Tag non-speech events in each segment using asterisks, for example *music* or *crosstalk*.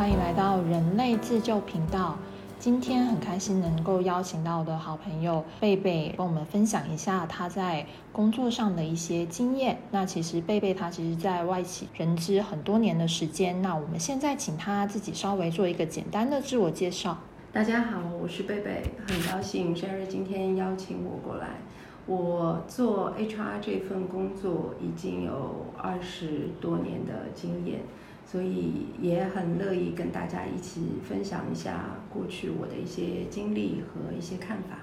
欢迎来到人类自救频道。今天很开心能够邀请到我的好朋友贝贝，跟我们分享一下他在工作上的一些经验。那其实贝贝他其实在外企人资很多年的时间。那我们现在请他自己稍微做一个简单的自我介绍。大家好，我是贝贝，很高兴 Sherry 今天邀请我过来。我做 HR 这份工作已经有二十多年的经验。所以也很乐意跟大家一起分享一下过去我的一些经历和一些看法。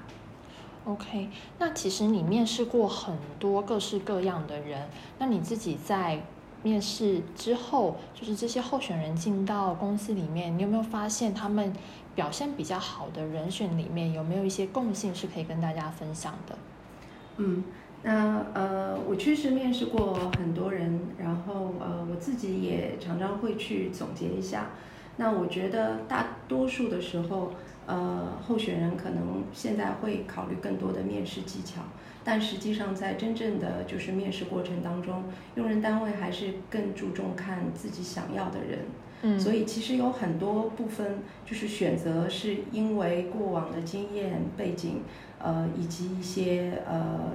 OK，那其实你面试过很多各式各样的人，那你自己在面试之后，就是这些候选人进到公司里面，你有没有发现他们表现比较好的人选里面有没有一些共性是可以跟大家分享的？嗯。那呃，我确实面试过很多人，然后呃，我自己也常常会去总结一下。那我觉得大多数的时候，呃，候选人可能现在会考虑更多的面试技巧，但实际上在真正的就是面试过程当中，用人单位还是更注重看自己想要的人。嗯，所以其实有很多部分就是选择是因为过往的经验背景，呃，以及一些呃。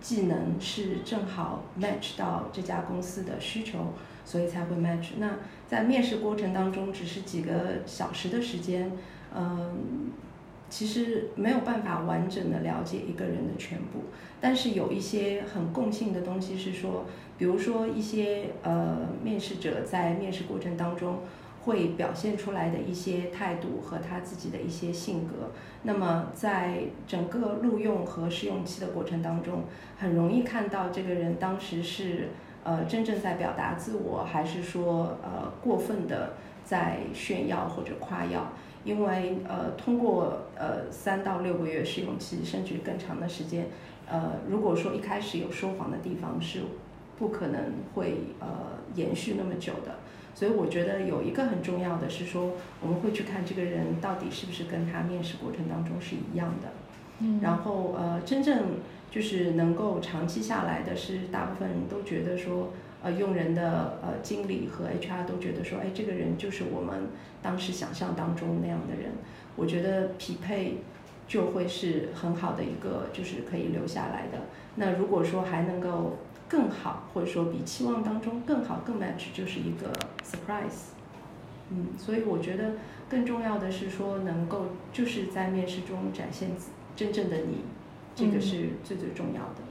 技能是正好 match 到这家公司的需求，所以才会 match。那在面试过程当中，只是几个小时的时间，嗯，其实没有办法完整的了解一个人的全部。但是有一些很共性的东西是说，比如说一些呃面试者在面试过程当中。会表现出来的一些态度和他自己的一些性格，那么在整个录用和试用期的过程当中，很容易看到这个人当时是呃真正在表达自我，还是说呃过分的在炫耀或者夸耀。因为呃通过呃三到六个月试用期，甚至更长的时间，呃如果说一开始有说谎的地方，是不可能会呃延续那么久的。所以我觉得有一个很重要的是说，我们会去看这个人到底是不是跟他面试过程当中是一样的。嗯。然后呃，真正就是能够长期下来的是，大部分人都觉得说，呃，用人的呃经理和 HR 都觉得说，哎，这个人就是我们当时想象当中那样的人。我觉得匹配就会是很好的一个，就是可以留下来的。那如果说还能够。更好，或者说比期望当中更好、更 match，就是一个 surprise。嗯，所以我觉得更重要的是说，能够就是在面试中展现真正的你，这个是最最重要的。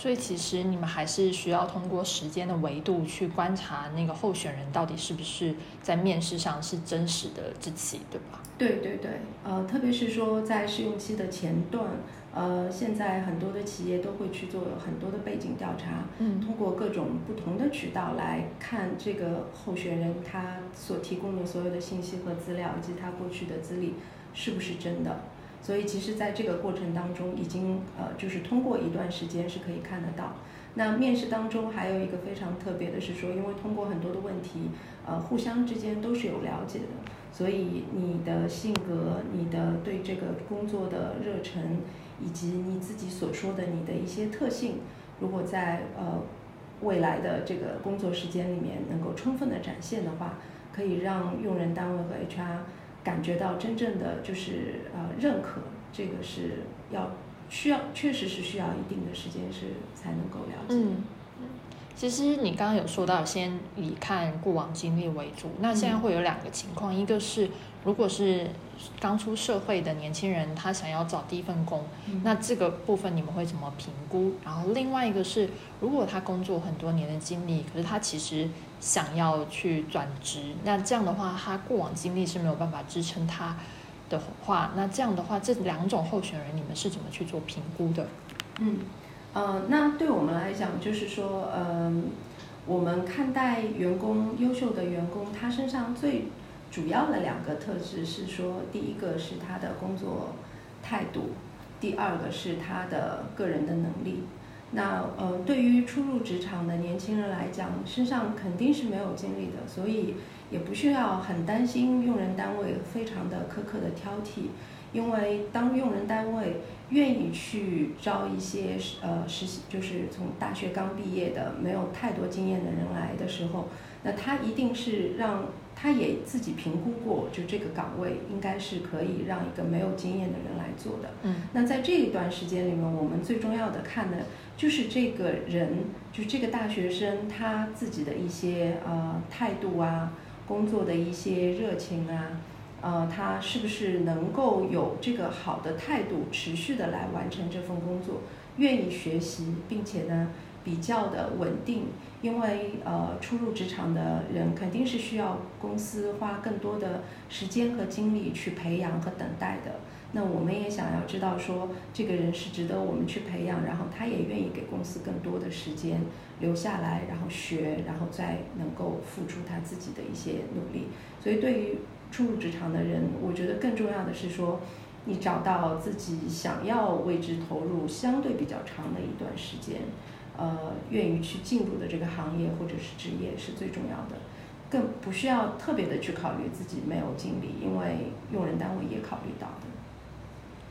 所以其实你们还是需要通过时间的维度去观察那个候选人到底是不是在面试上是真实的自己，对吧？对对对，呃，特别是说在试用期的前段。呃，现在很多的企业都会去做很多的背景调查，嗯，通过各种不同的渠道来看这个候选人他所提供的所有的信息和资料以及他过去的资历是不是真的。所以其实在这个过程当中，已经呃就是通过一段时间是可以看得到。那面试当中还有一个非常特别的是说，因为通过很多的问题，呃，互相之间都是有了解的，所以你的性格、你的对这个工作的热忱。以及你自己所说的你的一些特性，如果在呃未来的这个工作时间里面能够充分的展现的话，可以让用人单位和 HR 感觉到真正的就是呃认可，这个是要需要确实是需要一定的时间是才能够了解。其实你刚刚有说到先以看过往经历为主，那现在会有两个情况，一个是如果是。刚出社会的年轻人，他想要找第一份工，那这个部分你们会怎么评估？然后另外一个是，如果他工作很多年的经历，可是他其实想要去转职，那这样的话，他过往经历是没有办法支撑他的话，那这样的话，这两种候选人，你们是怎么去做评估的？嗯，呃，那对我们来讲，就是说，嗯，我们看待员工优秀的员工，他身上最主要的两个特质是说，第一个是他的工作态度，第二个是他的个人的能力。那呃，对于初入职场的年轻人来讲，身上肯定是没有经历的，所以也不需要很担心用人单位非常的苛刻的挑剔，因为当用人单位愿意去招一些呃实习，就是从大学刚毕业的没有太多经验的人来的时候，那他一定是让他也自己评估过，就这个岗位应该是可以让一个没有经验的人来做的。嗯，那在这一段时间里面，我们最重要的看的就是这个人，就是这个大学生他自己的一些呃态度啊，工作的一些热情啊，呃，他是不是能够有这个好的态度，持续的来完成这份工作，愿意学习，并且呢比较的稳定。因为呃，初入职场的人肯定是需要公司花更多的时间和精力去培养和等待的。那我们也想要知道说，这个人是值得我们去培养，然后他也愿意给公司更多的时间留下来，然后学，然后再能够付出他自己的一些努力。所以对于初入职场的人，我觉得更重要的是说，你找到自己想要为之投入相对比较长的一段时间。呃，愿意去进入的这个行业或者是职业是最重要的，更不需要特别的去考虑自己没有经历，因为用人单位也考虑到的。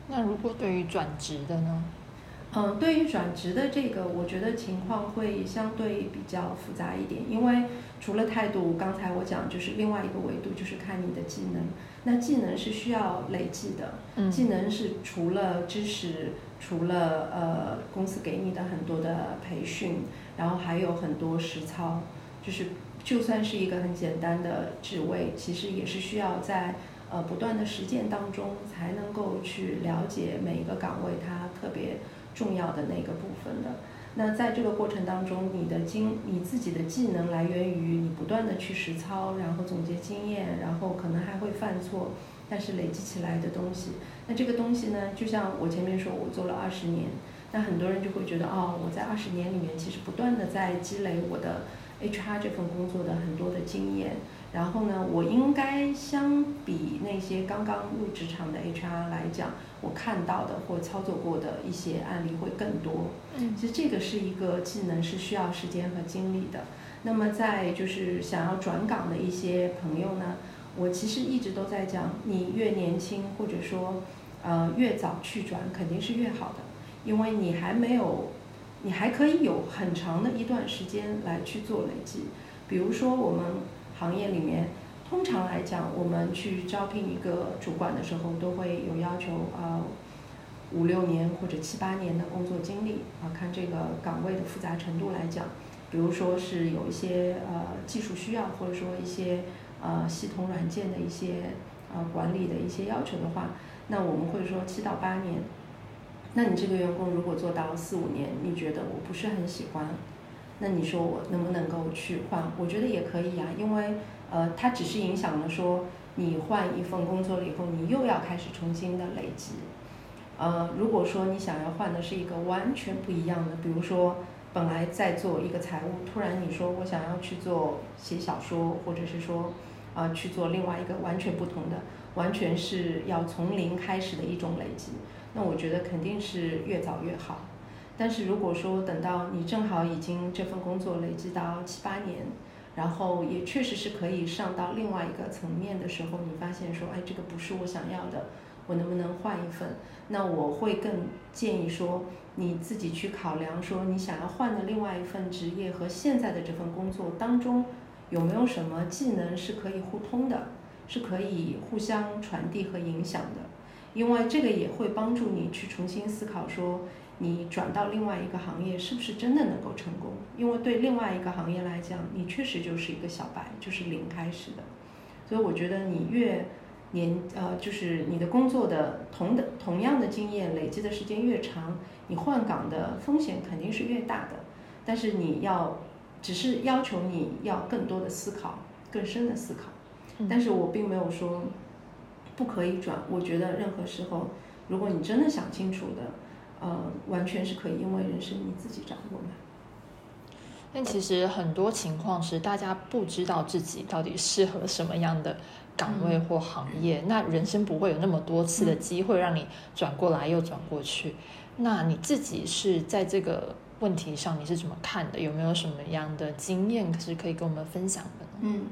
那如果对于转职的呢？嗯，对于转职的这个，我觉得情况会相对比较复杂一点，因为除了态度，刚才我讲就是另外一个维度，就是看你的技能。那技能是需要累积的，技能是除了知识。除了呃公司给你的很多的培训，然后还有很多实操，就是就算是一个很简单的职位，其实也是需要在呃不断的实践当中才能够去了解每一个岗位它特别重要的那个部分的。那在这个过程当中，你的经你自己的技能来源于你不断的去实操，然后总结经验，然后可能还会犯错。但是累积起来的东西，那这个东西呢，就像我前面说，我做了二十年，那很多人就会觉得，哦，我在二十年里面其实不断的在积累我的 HR 这份工作的很多的经验，然后呢，我应该相比那些刚刚入职场的 HR 来讲，我看到的或操作过的一些案例会更多。嗯，其实这个是一个技能，是需要时间和精力的。那么在就是想要转岗的一些朋友呢？我其实一直都在讲，你越年轻，或者说，呃，越早去转，肯定是越好的，因为你还没有，你还可以有很长的一段时间来去做累积。比如说，我们行业里面，通常来讲，我们去招聘一个主管的时候，都会有要求啊，五六年或者七八年的工作经历啊，看这个岗位的复杂程度来讲，比如说是有一些呃技术需要，或者说一些。呃，系统软件的一些呃管理的一些要求的话，那我们会说七到八年。那你这个员工如果做到四五年，你觉得我不是很喜欢，那你说我能不能够去换？我觉得也可以啊，因为呃，它只是影响了说你换一份工作了以后，你又要开始重新的累积。呃，如果说你想要换的是一个完全不一样的，比如说。本来在做一个财务，突然你说我想要去做写小说，或者是说，啊去做另外一个完全不同的，完全是要从零开始的一种累积，那我觉得肯定是越早越好。但是如果说等到你正好已经这份工作累积到七八年，然后也确实是可以上到另外一个层面的时候，你发现说，哎，这个不是我想要的，我能不能换一份？那我会更建议说。你自己去考量，说你想要换的另外一份职业和现在的这份工作当中，有没有什么技能是可以互通的，是可以互相传递和影响的？因为这个也会帮助你去重新思考，说你转到另外一个行业是不是真的能够成功？因为对另外一个行业来讲，你确实就是一个小白，就是零开始的。所以我觉得你越年呃，就是你的工作的同的同样的经验累积的时间越长。你换岗的风险肯定是越大的，但是你要只是要求你要更多的思考，更深的思考。但是我并没有说不可以转，我觉得任何时候，如果你真的想清楚的，呃，完全是可以，因为人生你自己掌握嘛。但其实很多情况是大家不知道自己到底适合什么样的岗位或行业，那人生不会有那么多次的机会让你转过来又转过去。那你自己是在这个问题上你是怎么看的？有没有什么样的经验是可以跟我们分享的呢？嗯，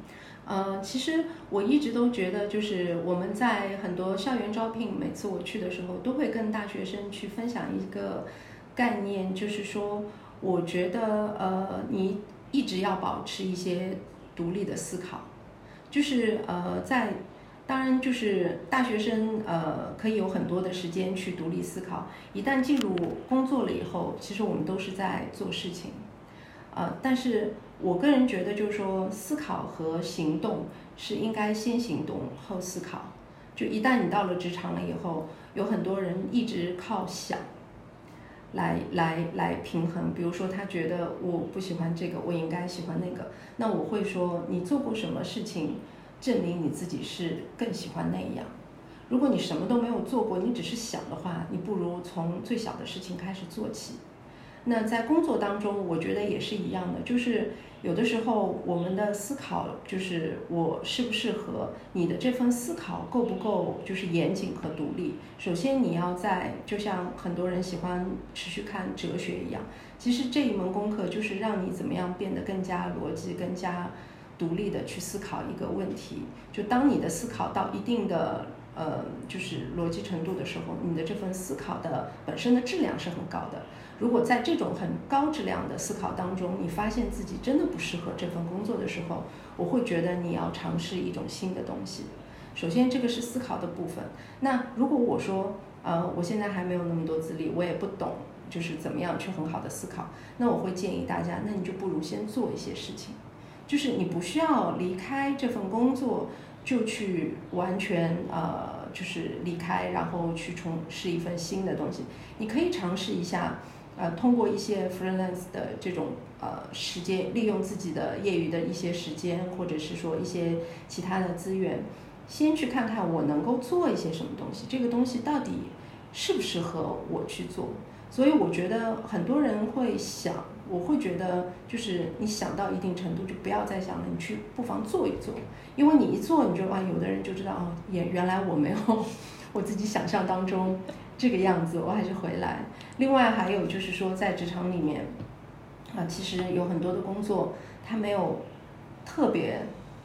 呃，其实我一直都觉得，就是我们在很多校园招聘，每次我去的时候，都会跟大学生去分享一个概念，就是说，我觉得呃，你一直要保持一些独立的思考，就是呃，在当然就是大学生呃可以有很多的时间去独立思考，一旦进入工作了以后，其实我们都是在做事情，呃，但是。我个人觉得，就是说，思考和行动是应该先行动后思考。就一旦你到了职场了以后，有很多人一直靠想来来来平衡。比如说，他觉得我不喜欢这个，我应该喜欢那个。那我会说，你做过什么事情证明你自己是更喜欢那样？如果你什么都没有做过，你只是想的话，你不如从最小的事情开始做起。那在工作当中，我觉得也是一样的，就是有的时候我们的思考，就是我适不适合你的这份思考够不够，就是严谨和独立。首先你要在，就像很多人喜欢持续看哲学一样，其实这一门功课就是让你怎么样变得更加逻辑、更加独立的去思考一个问题。就当你的思考到一定的呃，就是逻辑程度的时候，你的这份思考的本身的质量是很高的。如果在这种很高质量的思考当中，你发现自己真的不适合这份工作的时候，我会觉得你要尝试一种新的东西。首先，这个是思考的部分。那如果我说，呃，我现在还没有那么多资历，我也不懂，就是怎么样去很好的思考，那我会建议大家，那你就不如先做一些事情，就是你不需要离开这份工作就去完全呃，就是离开，然后去从事一份新的东西，你可以尝试一下。呃，通过一些 freelance 的这种呃时间，利用自己的业余的一些时间，或者是说一些其他的资源，先去看看我能够做一些什么东西，这个东西到底适不适合我去做。所以我觉得很多人会想，我会觉得就是你想到一定程度就不要再想了，你去不妨做一做，因为你一做，你就啊，有的人就知道哦，也原来我没有 *laughs* 我自己想象当中。这个样子，我还是回来。另外还有就是说，在职场里面，啊，其实有很多的工作，它没有特别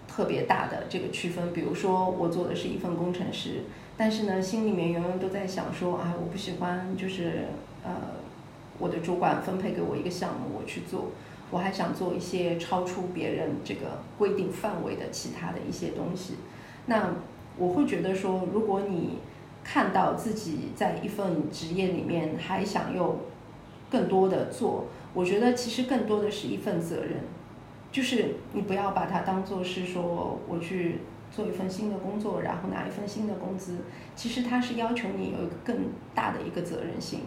特别大的这个区分。比如说，我做的是一份工程师，但是呢，心里面永远都在想说，啊，我不喜欢，就是呃，我的主管分配给我一个项目，我去做，我还想做一些超出别人这个规定范围的其他的一些东西。那我会觉得说，如果你看到自己在一份职业里面还想有更多的做，我觉得其实更多的是一份责任，就是你不要把它当做是说我去做一份新的工作，然后拿一份新的工资，其实它是要求你有一个更大的一个责任心，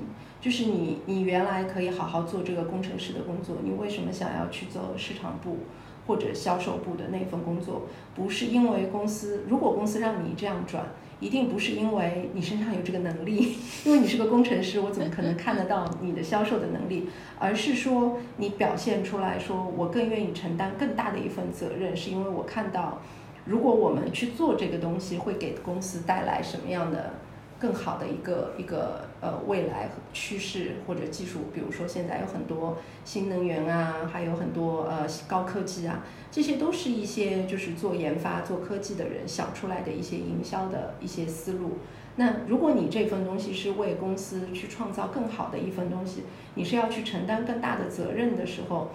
就是你你原来可以好好做这个工程师的工作，你为什么想要去做市场部或者销售部的那份工作？不是因为公司，如果公司让你这样转。一定不是因为你身上有这个能力，*laughs* 因为你是个工程师，我怎么可能看得到你的销售的能力？而是说你表现出来说，我更愿意承担更大的一份责任，是因为我看到，如果我们去做这个东西，会给公司带来什么样的？更好的一个一个呃未来趋势或者技术，比如说现在有很多新能源啊，还有很多呃高科技啊，这些都是一些就是做研发做科技的人想出来的一些营销的一些思路。那如果你这份东西是为公司去创造更好的一份东西，你是要去承担更大的责任的时候，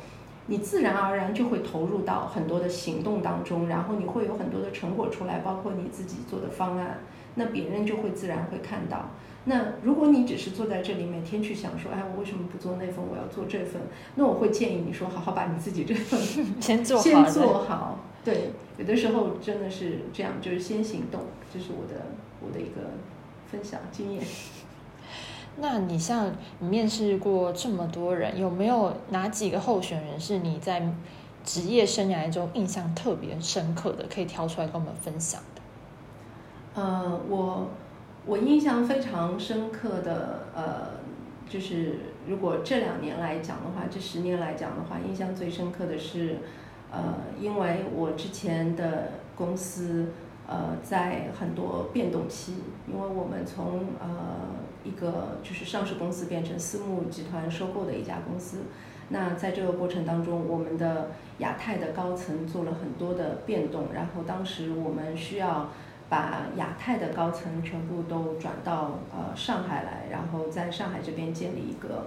你自然而然就会投入到很多的行动当中，然后你会有很多的成果出来，包括你自己做的方案。那别人就会自然会看到。那如果你只是坐在这里每天去想说，哎，我为什么不做那份，我要做这份？那我会建议你说，好好把你自己这份先做好。先做好。对，有的时候真的是这样，就是先行动。这是我的我的一个分享经验。*laughs* 那你像你面试过这么多人，有没有哪几个候选人是你在职业生涯中印象特别深刻的，可以挑出来跟我们分享？呃，我我印象非常深刻的，呃，就是如果这两年来讲的话，这十年来讲的话，印象最深刻的是，呃，因为我之前的公司，呃，在很多变动期，因为我们从呃一个就是上市公司变成私募集团收购的一家公司，那在这个过程当中，我们的亚太的高层做了很多的变动，然后当时我们需要把亚太的高层全部都转到呃上海来，然后在上海这边建立一个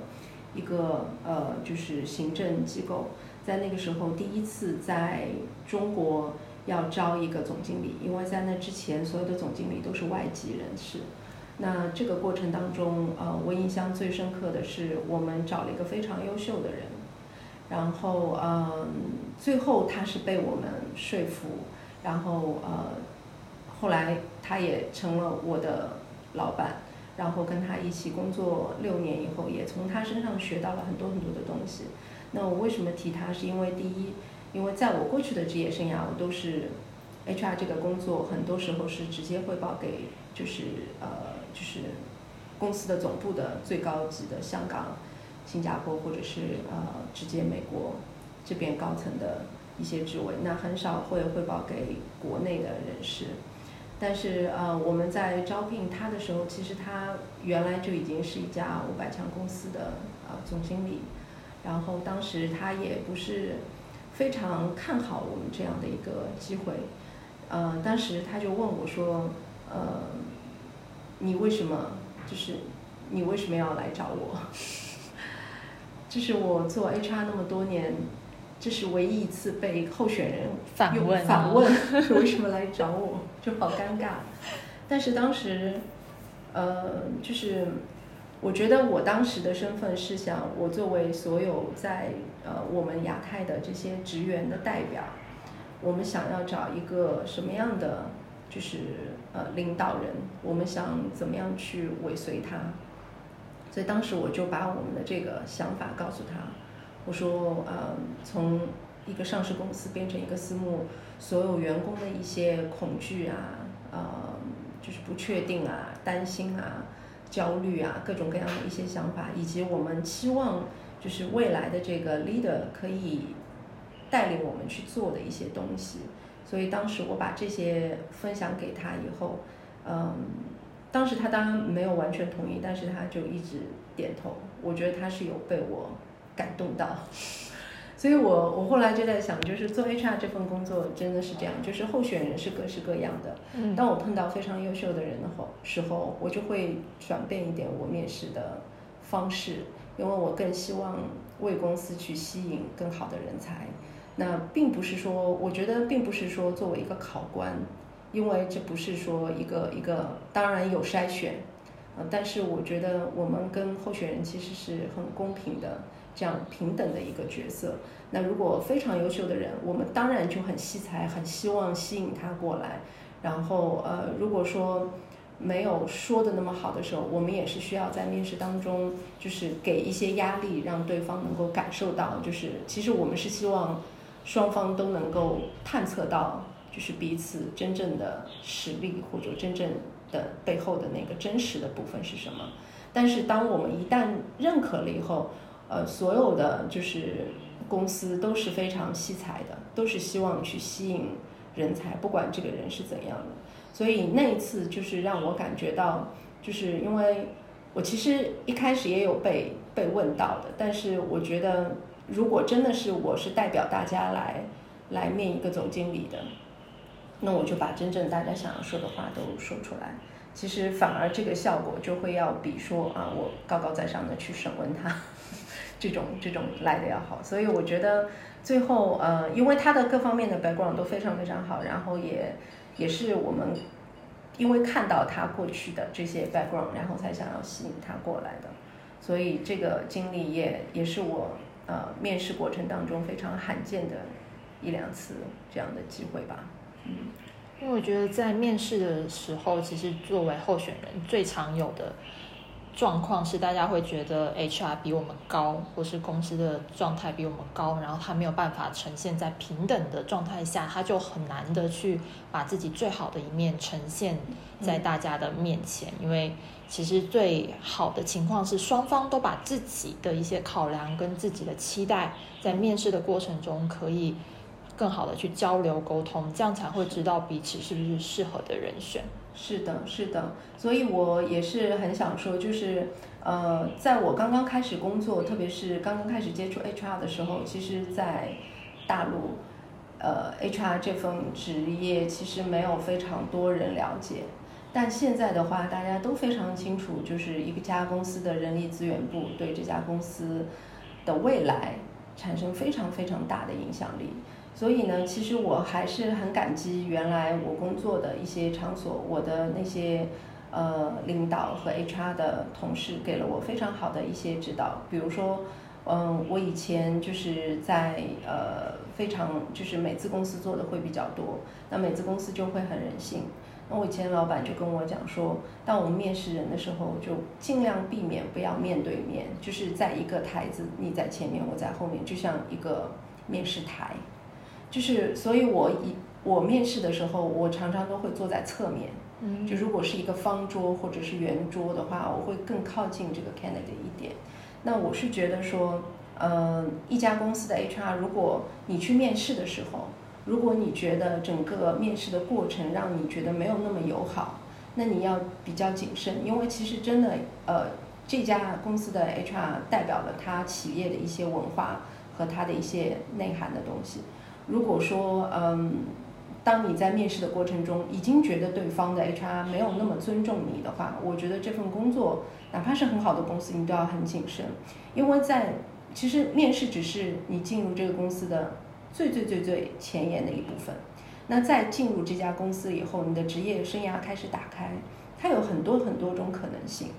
一个呃就是行政机构。在那个时候，第一次在中国要招一个总经理，因为在那之前所有的总经理都是外籍人士。那这个过程当中，呃，我印象最深刻的是我们找了一个非常优秀的人，然后嗯，最后他是被我们说服，然后呃，后来他也成了我的老板，然后跟他一起工作六年以后，也从他身上学到了很多很多的东西。那我为什么提他？是因为第一，因为在我过去的职业生涯，我都是 HR 这个工作，很多时候是直接汇报给就是呃就是公司的总部的最高级的香港、新加坡或者是呃直接美国这边高层的一些职位，那很少会汇报给国内的人士。但是呃我们在招聘他的时候，其实他原来就已经是一家五百强公司的呃总经理。然后当时他也不是非常看好我们这样的一个机会，呃，当时他就问我说，呃，你为什么就是你为什么要来找我？*laughs* 这是我做 HR 那么多年，这是唯一一次被候选人反问反问为什么来找我，就好尴尬。但是当时，呃，就是。我觉得我当时的身份是想，我作为所有在呃我们亚太的这些职员的代表，我们想要找一个什么样的就是呃领导人，我们想怎么样去尾随他，所以当时我就把我们的这个想法告诉他，我说呃从一个上市公司变成一个私募，所有员工的一些恐惧啊，呃就是不确定啊，担心啊。焦虑啊，各种各样的一些想法，以及我们期望就是未来的这个 leader 可以带领我们去做的一些东西。所以当时我把这些分享给他以后，嗯，当时他当然没有完全同意，但是他就一直点头。我觉得他是有被我感动到。*laughs* 所以，我我后来就在想，就是做 HR 这份工作真的是这样，就是候选人是各式各样的。嗯，当我碰到非常优秀的人的后时候，我就会转变一点我面试的方式，因为我更希望为公司去吸引更好的人才。那并不是说，我觉得并不是说作为一个考官，因为这不是说一个一个，当然有筛选，呃，但是我觉得我们跟候选人其实是很公平的。这样平等的一个角色，那如果非常优秀的人，我们当然就很惜才，很希望吸引他过来。然后，呃，如果说没有说的那么好的时候，我们也是需要在面试当中，就是给一些压力，让对方能够感受到，就是其实我们是希望双方都能够探测到，就是彼此真正的实力或者真正的背后的那个真实的部分是什么。但是，当我们一旦认可了以后，呃，所有的就是公司都是非常惜才的，都是希望去吸引人才，不管这个人是怎样的。所以那一次就是让我感觉到，就是因为我其实一开始也有被被问到的，但是我觉得如果真的是我是代表大家来来面一个总经理的，那我就把真正大家想要说的话都说出来。其实反而这个效果就会要比说啊我高高在上的去审问他。这种这种来的要好，所以我觉得最后呃，因为他的各方面的 background 都非常非常好，然后也也是我们因为看到他过去的这些 background，然后才想要吸引他过来的，所以这个经历也也是我呃面试过程当中非常罕见的一两次这样的机会吧。嗯，因为我觉得在面试的时候，其实作为候选人最常有的。状况是大家会觉得 HR 比我们高，或是公司的状态比我们高，然后他没有办法呈现在平等的状态下，他就很难的去把自己最好的一面呈现在大家的面前。因为其实最好的情况是双方都把自己的一些考量跟自己的期待，在面试的过程中可以更好的去交流沟通，这样才会知道彼此是不是适合的人选。是的，是的，所以我也是很想说，就是呃，在我刚刚开始工作，特别是刚刚开始接触 HR 的时候，其实，在大陆，呃，HR 这份职业其实没有非常多人了解。但现在的话，大家都非常清楚，就是一家公司的人力资源部对这家公司的未来产生非常非常大的影响力。所以呢，其实我还是很感激原来我工作的一些场所，我的那些呃领导和 HR 的同事给了我非常好的一些指导。比如说，嗯，我以前就是在呃非常就是美资公司做的会比较多，那美资公司就会很人性。那我以前老板就跟我讲说，当我们面试人的时候，就尽量避免不要面对面，就是在一个台子，你在前面，我在后面，就像一个面试台。就是，所以我一我面试的时候，我常常都会坐在侧面。嗯，就如果是一个方桌或者是圆桌的话，我会更靠近这个 candidate 一点。那我是觉得说，呃，一家公司的 HR，如果你去面试的时候，如果你觉得整个面试的过程让你觉得没有那么友好，那你要比较谨慎，因为其实真的，呃，这家公司的 HR 代表了他企业的一些文化和他的一些内涵的东西。如果说，嗯，当你在面试的过程中已经觉得对方的 HR 没有那么尊重你的话，我觉得这份工作哪怕是很好的公司，你都要很谨慎，因为在其实面试只是你进入这个公司的最最最最前沿的一部分。那在进入这家公司以后，你的职业生涯开始打开，它有很多很多种可能性。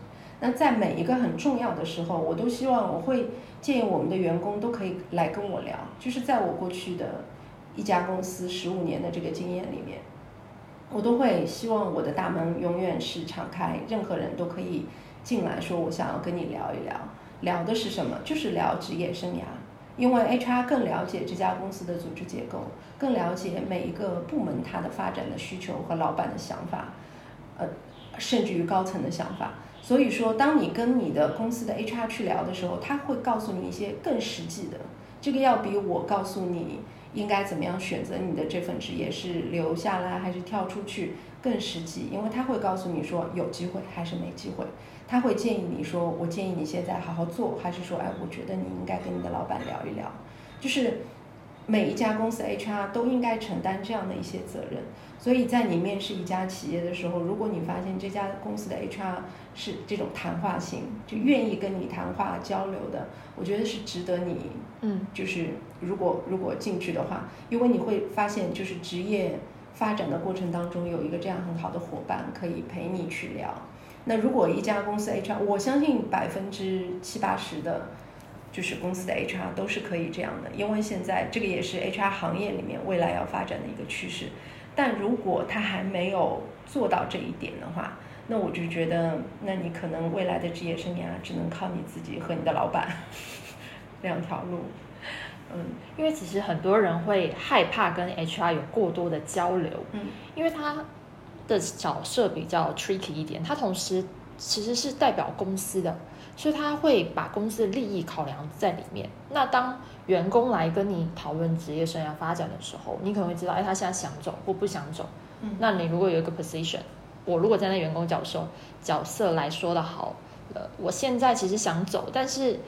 那在每一个很重要的时候，我都希望我会建议我们的员工都可以来跟我聊，就是在我过去的一家公司十五年的这个经验里面，我都会希望我的大门永远是敞开，任何人都可以进来说，我想要跟你聊一聊，聊的是什么？就是聊职业生涯，因为 HR 更了解这家公司的组织结构，更了解每一个部门它的发展的需求和老板的想法，呃，甚至于高层的想法。所以说，当你跟你的公司的 HR 去聊的时候，他会告诉你一些更实际的。这个要比我告诉你应该怎么样选择你的这份职业是留下来还是跳出去更实际，因为他会告诉你说有机会还是没机会。他会建议你说，我建议你现在好好做，还是说，哎，我觉得你应该跟你的老板聊一聊。就是每一家公司 HR 都应该承担这样的一些责任。所以在你面试一家企业的时候，如果你发现这家公司的 HR 是这种谈话型，就愿意跟你谈话交流的，我觉得是值得你，嗯，就是如果如果进去的话，因为你会发现，就是职业发展的过程当中有一个这样很好的伙伴可以陪你去聊。那如果一家公司 HR，我相信百分之七八十的，就是公司的 HR 都是可以这样的，因为现在这个也是 HR 行业里面未来要发展的一个趋势。但如果他还没有做到这一点的话，那我就觉得，那你可能未来的职业生涯只能靠你自己和你的老板 *laughs* 两条路。嗯，因为其实很多人会害怕跟 HR 有过多的交流，嗯，因为他的角色比较 tricky 一点，他同时其实是代表公司的。所以他会把公司的利益考量在里面。那当员工来跟你讨论职业生涯发展的时候，你可能会知道，哎，他现在想走或不想走。嗯，那你如果有一个 position，我如果站在员工角色角色来说的好，呃，我现在其实想走，但是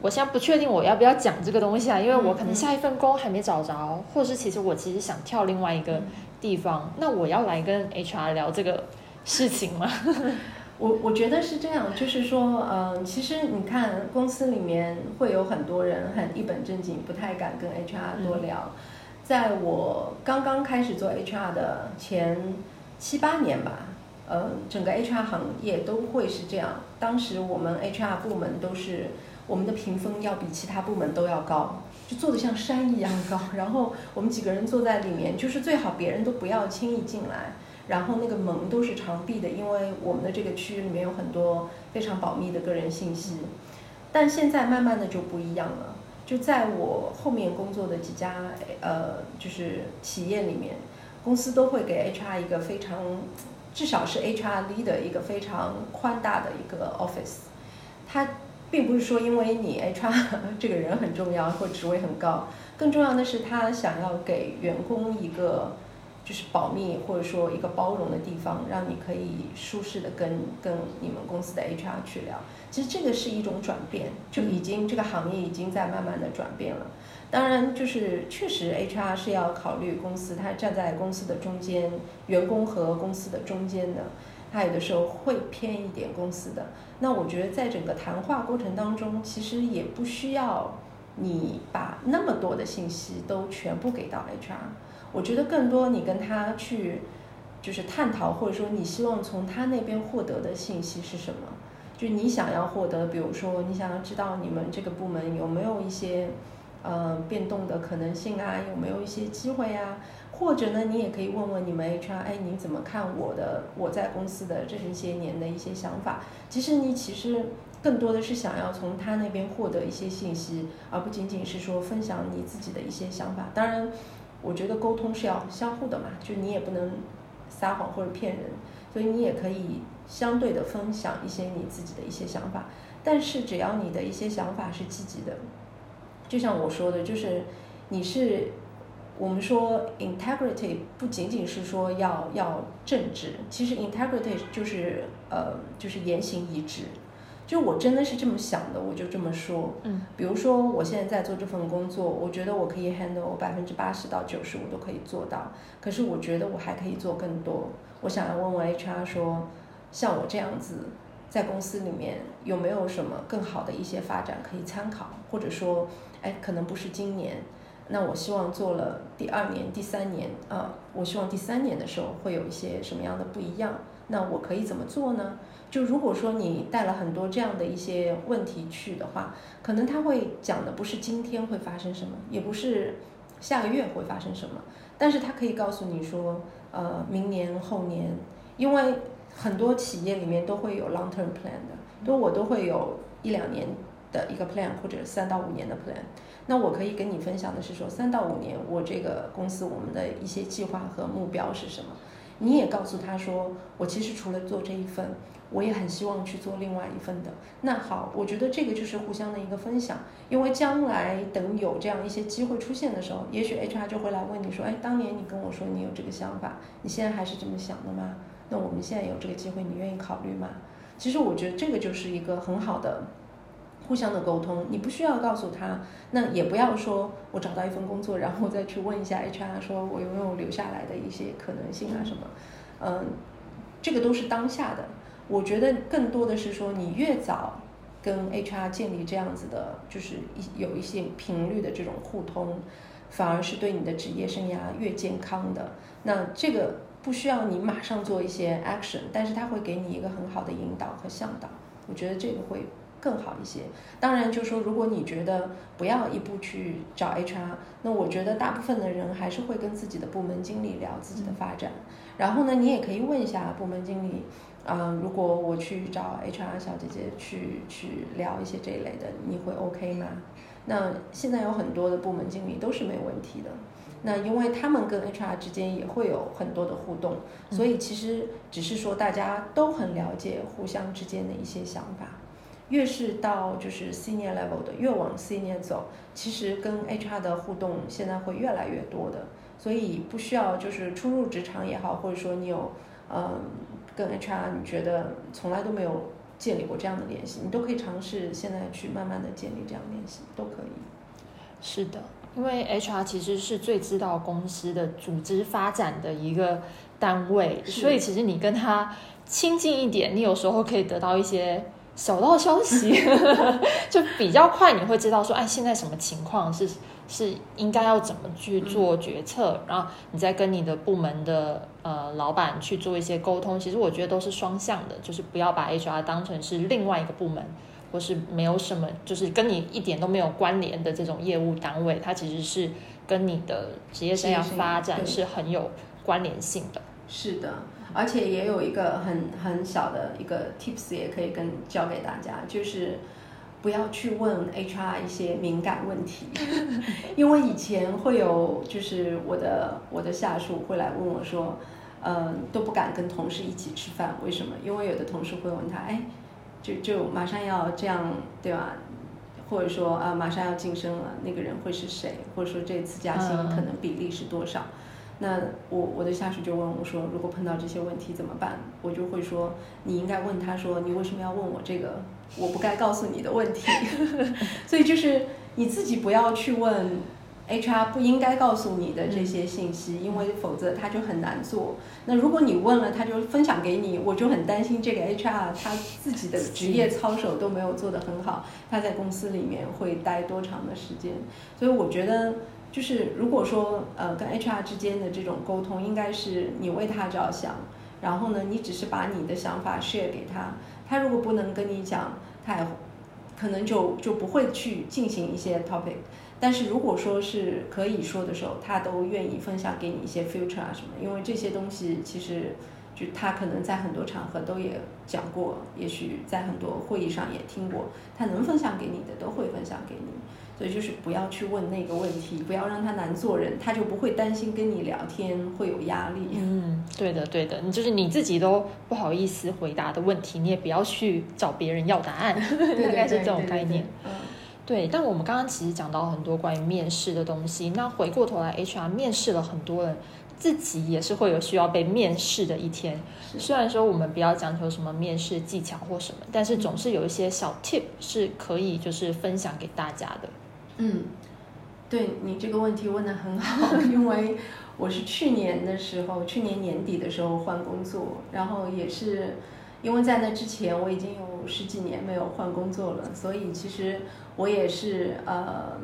我现在不确定我要不要讲这个东西啊，因为我可能下一份工还没找着，或者是其实我其实想跳另外一个地方，那我要来跟 HR 聊这个事情吗？我我觉得是这样，就是说，嗯，其实你看公司里面会有很多人很一本正经，不太敢跟 HR 多聊。在我刚刚开始做 HR 的前七八年吧，呃，整个 HR 行业都会是这样。当时我们 HR 部门都是我们的评分要比其他部门都要高，就做的像山一样高。然后我们几个人坐在里面，就是最好别人都不要轻易进来。然后那个门都是常闭的，因为我们的这个区域里面有很多非常保密的个人信息。但现在慢慢的就不一样了，就在我后面工作的几家呃，就是企业里面，公司都会给 HR 一个非常，至少是 HR leader 一个非常宽大的一个 office。它并不是说因为你 HR *laughs* 这个人很重要或职位很高，更重要的是他想要给员工一个。就是保密或者说一个包容的地方，让你可以舒适的跟跟你们公司的 HR 去聊。其实这个是一种转变，就已经这个行业已经在慢慢的转变了。当然，就是确实 HR 是要考虑公司，他站在公司的中间，员工和公司的中间的，他有的时候会偏一点公司的。那我觉得在整个谈话过程当中，其实也不需要你把那么多的信息都全部给到 HR。我觉得更多你跟他去就是探讨，或者说你希望从他那边获得的信息是什么？就你想要获得，比如说你想要知道你们这个部门有没有一些呃变动的可能性啊，有没有一些机会啊？或者呢，你也可以问问你们 HR，哎，你怎么看我的我在公司的这一些年的一些想法？其实你其实更多的是想要从他那边获得一些信息，而不仅仅是说分享你自己的一些想法。当然。我觉得沟通是要相互的嘛，就你也不能撒谎或者骗人，所以你也可以相对的分享一些你自己的一些想法，但是只要你的一些想法是积极的，就像我说的，就是你是我们说 integrity 不仅仅是说要要正直，其实 integrity 就是呃就是言行一致。就我真的是这么想的，我就这么说。嗯，比如说我现在在做这份工作，我觉得我可以 handle 百分之八十到九十，我都可以做到。可是我觉得我还可以做更多。我想要问问 HR 说，像我这样子，在公司里面有没有什么更好的一些发展可以参考？或者说，哎，可能不是今年，那我希望做了第二年、第三年，啊，我希望第三年的时候会有一些什么样的不一样？那我可以怎么做呢？就如果说你带了很多这样的一些问题去的话，可能他会讲的不是今天会发生什么，也不是下个月会发生什么，但是他可以告诉你说，呃，明年后年，因为很多企业里面都会有 long term plan 的，都我都会有一两年的一个 plan 或者三到五年的 plan，那我可以跟你分享的是说，三到五年我这个公司我们的一些计划和目标是什么，你也告诉他说，我其实除了做这一份。我也很希望去做另外一份的。那好，我觉得这个就是互相的一个分享，因为将来等有这样一些机会出现的时候，也许 HR 就会来问你说：“哎，当年你跟我说你有这个想法，你现在还是这么想的吗？那我们现在有这个机会，你愿意考虑吗？”其实我觉得这个就是一个很好的互相的沟通。你不需要告诉他，那也不要说我找到一份工作，然后再去问一下 HR 说我有没有留下来的一些可能性啊什么？嗯，这个都是当下的。我觉得更多的是说，你越早跟 HR 建立这样子的，就是一有一些频率的这种互通，反而是对你的职业生涯越健康的。那这个不需要你马上做一些 action，但是它会给你一个很好的引导和向导。我觉得这个会更好一些。当然，就是说如果你觉得不要一步去找 HR，那我觉得大部分的人还是会跟自己的部门经理聊自己的发展。然后呢，你也可以问一下部门经理。嗯，如果我去找 HR 小姐姐去去聊一些这一类的，你会 OK 吗？那现在有很多的部门经理都是没问题的。那因为他们跟 HR 之间也会有很多的互动，所以其实只是说大家都很了解互相之间的一些想法。越是到就是 senior level 的，越往 senior 走，其实跟 HR 的互动现在会越来越多的。所以不需要就是初入职场也好，或者说你有嗯。跟 HR，你觉得从来都没有建立过这样的联系，你都可以尝试现在去慢慢的建立这样联系，都可以。是的，因为 HR 其实是最知道公司的组织发展的一个单位，所以其实你跟他亲近一点，你有时候可以得到一些。小道消息 *laughs* 就比较快，你会知道说，哎，现在什么情况是是应该要怎么去做决策，然后你再跟你的部门的呃老板去做一些沟通。其实我觉得都是双向的，就是不要把 HR 当成是另外一个部门，或是没有什么，就是跟你一点都没有关联的这种业务单位，它其实是跟你的职业生涯发展是很有关联性的。是的。而且也有一个很很小的一个 tips，也可以跟教给大家，就是不要去问 HR 一些敏感问题，*laughs* 因为以前会有，就是我的我的下属会来问我说，嗯，都不敢跟同事一起吃饭，为什么？因为有的同事会问他，哎，就就马上要这样，对吧？或者说啊，马上要晋升了，那个人会是谁？或者说这次加薪可能比例是多少？那我我的下属就问我说，如果碰到这些问题怎么办？我就会说，你应该问他说，你为什么要问我这个我不该告诉你的问题？*laughs* 所以就是你自己不要去问。HR 不应该告诉你的这些信息，因为否则他就很难做。那如果你问了，他就分享给你，我就很担心这个 HR 他自己的职业操守都没有做得很好，他在公司里面会待多长的时间？所以我觉得，就是如果说呃跟 HR 之间的这种沟通，应该是你为他着想，然后呢，你只是把你的想法 share 给他，他如果不能跟你讲，他也可能就就不会去进行一些 topic。但是如果说是可以说的时候，他都愿意分享给你一些 future 啊什么，因为这些东西其实就他可能在很多场合都也讲过，也许在很多会议上也听过，他能分享给你的都会分享给你，所以就是不要去问那个问题，不要让他难做人，他就不会担心跟你聊天会有压力。嗯，对的对的，你就是你自己都不好意思回答的问题，你也不要去找别人要答案，*laughs* 大概是这种概念。嗯。对，但我们刚刚其实讲到很多关于面试的东西。那回过头来，HR 面试了很多人，自己也是会有需要被面试的一天。虽然说我们不要讲求什么面试技巧或什么，但是总是有一些小 tip 是可以就是分享给大家的。嗯，对你这个问题问的很好，因为我是去年的时候，*laughs* 去年年底的时候换工作，然后也是。因为在那之前我已经有十几年没有换工作了，所以其实我也是呃，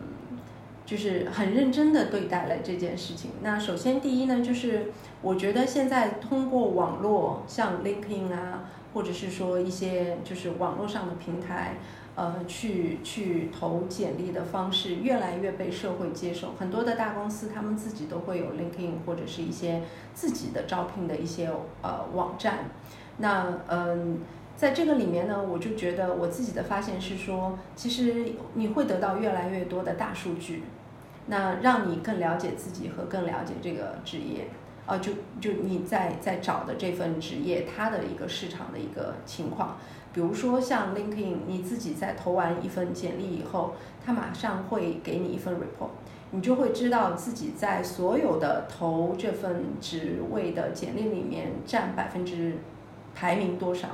就是很认真的对待了这件事情。那首先第一呢，就是我觉得现在通过网络，像 LinkedIn 啊，或者是说一些就是网络上的平台，呃，去去投简历的方式越来越被社会接受。很多的大公司他们自己都会有 LinkedIn 或者是一些自己的招聘的一些呃网站。那嗯，在这个里面呢，我就觉得我自己的发现是说，其实你会得到越来越多的大数据，那让你更了解自己和更了解这个职业，啊，就就你在在找的这份职业它的一个市场的一个情况，比如说像 LinkedIn，你自己在投完一份简历以后，它马上会给你一份 report，你就会知道自己在所有的投这份职位的简历里面占百分之。排名多少？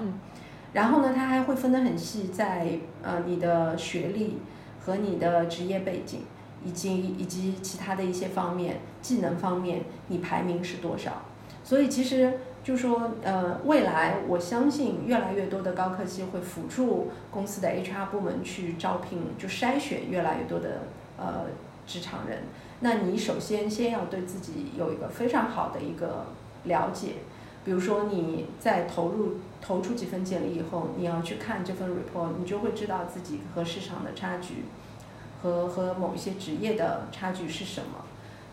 然后呢，它还会分得很细，在呃你的学历和你的职业背景，以及以及其他的一些方面，技能方面，你排名是多少？所以其实就说，呃，未来我相信越来越多的高科技会辅助公司的 HR 部门去招聘，就筛选越来越多的呃职场人。那你首先先要对自己有一个非常好的一个了解。比如说你在投入投出几份简历以后，你要去看这份 report，你就会知道自己和市场的差距，和和某一些职业的差距是什么，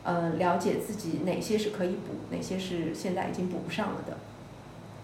呃，了解自己哪些是可以补，哪些是现在已经补不上了的，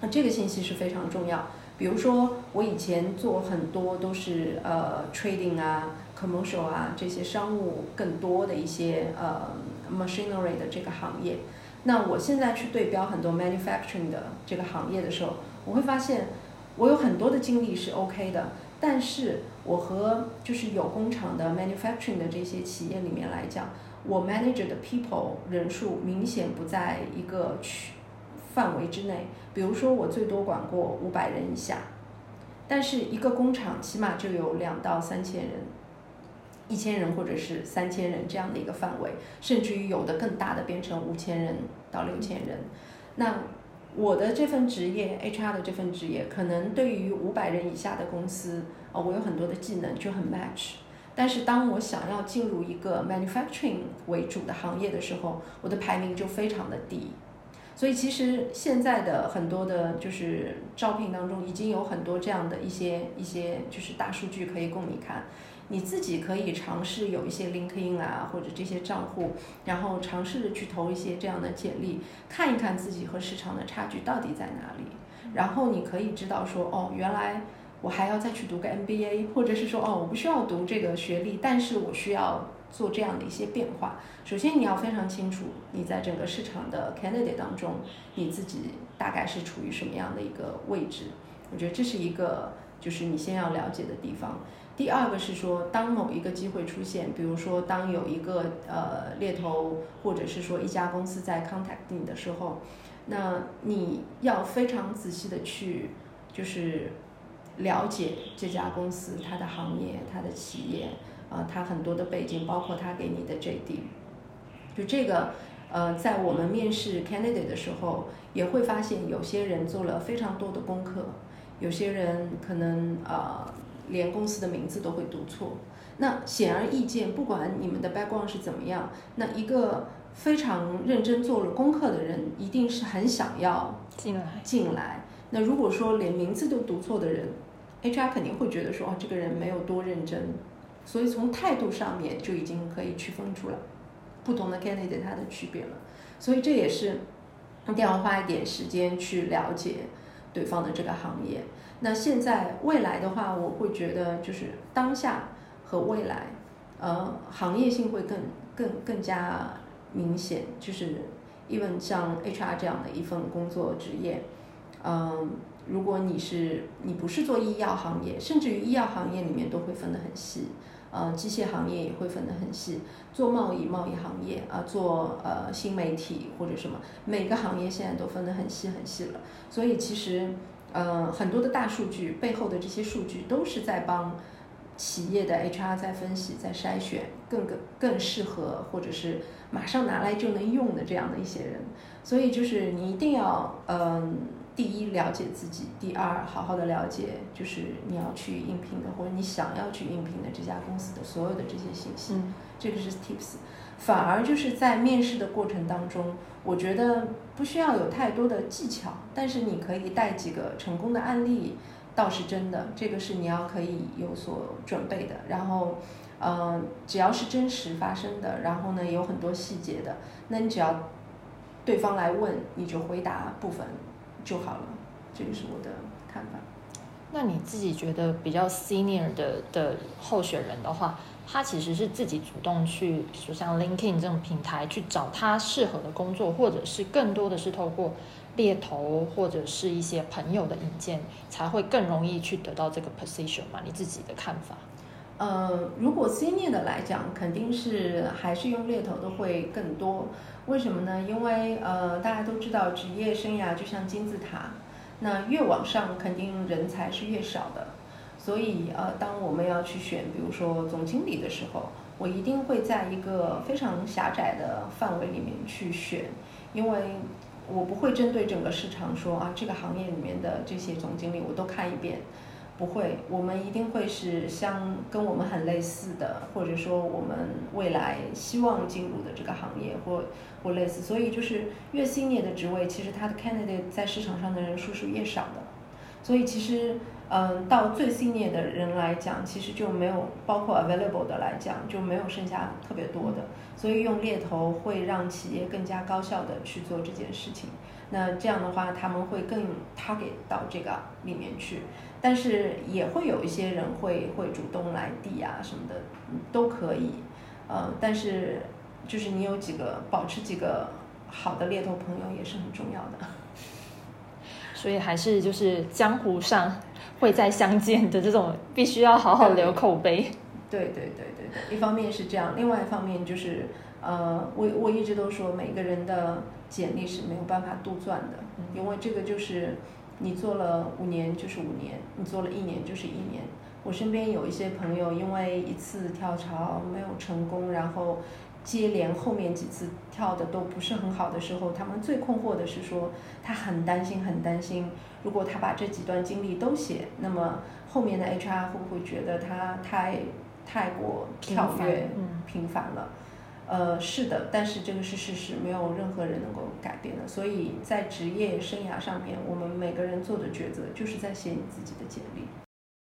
那这个信息是非常重要。比如说我以前做很多都是呃 trading 啊，commercial 啊这些商务更多的一些呃 machinery 的这个行业。那我现在去对标很多 manufacturing 的这个行业的时候，我会发现我有很多的经历是 OK 的，但是我和就是有工厂的 manufacturing 的这些企业里面来讲，我 manager 的 people 人数明显不在一个区范围之内。比如说我最多管过五百人以下，但是一个工厂起码就有两到三千人。一千人或者是三千人这样的一个范围，甚至于有的更大的变成五千人到六千人。那我的这份职业，HR 的这份职业，可能对于五百人以下的公司，呃，我有很多的技能就很 match。但是当我想要进入一个 manufacturing 为主的行业的时候，我的排名就非常的低。所以其实现在的很多的，就是招聘当中已经有很多这样的一些一些就是大数据可以供你看。你自己可以尝试有一些 LinkedIn 啊，或者这些账户，然后尝试着去投一些这样的简历，看一看自己和市场的差距到底在哪里。然后你可以知道说，哦，原来我还要再去读个 MBA，或者是说，哦，我不需要读这个学历，但是我需要做这样的一些变化。首先你要非常清楚，你在整个市场的 candidate 当中，你自己大概是处于什么样的一个位置。我觉得这是一个，就是你先要了解的地方。第二个是说，当某一个机会出现，比如说当有一个呃猎头或者是说一家公司在 contact 你的时候，那你要非常仔细的去就是了解这家公司它的行业、它的企业啊，它很多的背景，包括它给你的 JD。就这个呃，在我们面试 candidate 的时候，也会发现有些人做了非常多的功课，有些人可能呃。连公司的名字都会读错，那显而易见，不管你们的 background 是怎么样，那一个非常认真做了功课的人，一定是很想要进来进来。那如果说连名字都读错的人，HR 肯定会觉得说，哦，这个人没有多认真。所以从态度上面就已经可以区分出来不同的 candidate 它的区别了。所以这也是一定要花一点时间去了解对方的这个行业。那现在未来的话，我会觉得就是当下和未来，呃，行业性会更更更加明显。就是 even 像 HR 这样的一份工作职业，嗯，如果你是你不是做医药行业，甚至于医药行业里面都会分得很细，呃，机械行业也会分得很细，做贸易贸易行业啊，做呃新媒体或者什么，每个行业现在都分得很细很细了。所以其实。呃，很多的大数据背后的这些数据都是在帮企业的 HR 在分析、在筛选更更更适合或者是马上拿来就能用的这样的一些人。所以就是你一定要，嗯，第一了解自己，第二好好的了解就是你要去应聘的或者你想要去应聘的这家公司的所有的这些信息。这个是 Tips。反而就是在面试的过程当中，我觉得不需要有太多的技巧，但是你可以带几个成功的案例，倒是真的，这个是你要可以有所准备的。然后，嗯，只要是真实发生的，然后呢有很多细节的，那你只要对方来问，你就回答部分就好了。这个是我的看法。那你自己觉得比较 senior 的的候选人的话？他其实是自己主动去，就像 LinkedIn 这种平台去找他适合的工作，或者是更多的是透过猎头或者是一些朋友的引荐，才会更容易去得到这个 position 嘛？你自己的看法？呃，如果 senior 的来讲，肯定是还是用猎头的会更多。为什么呢？因为呃，大家都知道职业生涯就像金字塔，那越往上肯定人才是越少的。所以，呃，当我们要去选，比如说总经理的时候，我一定会在一个非常狭窄的范围里面去选，因为我不会针对整个市场说啊，这个行业里面的这些总经理我都看一遍，不会，我们一定会是相跟我们很类似的，或者说我们未来希望进入的这个行业或或类似，所以就是越 senior 的职位，其实它的 candidate 在市场上的人数是越少的，所以其实。嗯，到最信业的人来讲，其实就没有包括 available 的来讲，就没有剩下特别多的。所以用猎头会让企业更加高效的去做这件事情。那这样的话，他们会更 target 到这个里面去。但是也会有一些人会会主动来递啊什么的，都可以。呃，但是就是你有几个保持几个好的猎头朋友也是很重要的。所以还是就是江湖上。会再相见的这种，必须要好好留口碑。对对对对对，一方面是这样，另外一方面就是，呃，我我一直都说，每个人的简历是没有办法杜撰的，因为这个就是你做了五年就是五年，你做了一年就是一年。我身边有一些朋友，因为一次跳槽没有成功，然后。接连后面几次跳的都不是很好的时候，他们最困惑的是说，他很担心，很担心，如果他把这几段经历都写，那么后面的 HR 会不会觉得他太太过跳跃、频繁了？呃，是的，但是这个是事实，没有任何人能够改变的。所以在职业生涯上面，我们每个人做的抉择，就是在写你自己的简历。